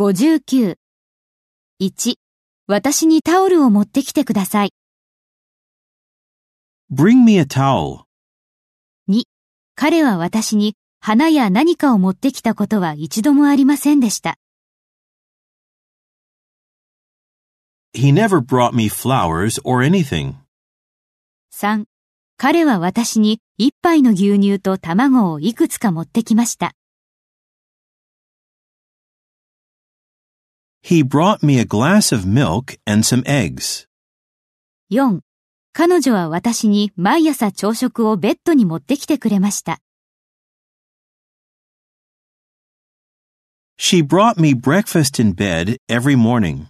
59。1、私にタオルを持ってきてください。Bring me a towel. 彼は私に花や何かを持ってきたことは一度もありませんでした。He never brought me flowers or anything. 3、彼は私に一杯の牛乳と卵をいくつか持ってきました。He brought me a glass of milk and some eggs. 4、彼女は私に毎朝朝食をベッドに持ってきてくれました。She brought me breakfast in bed every morning.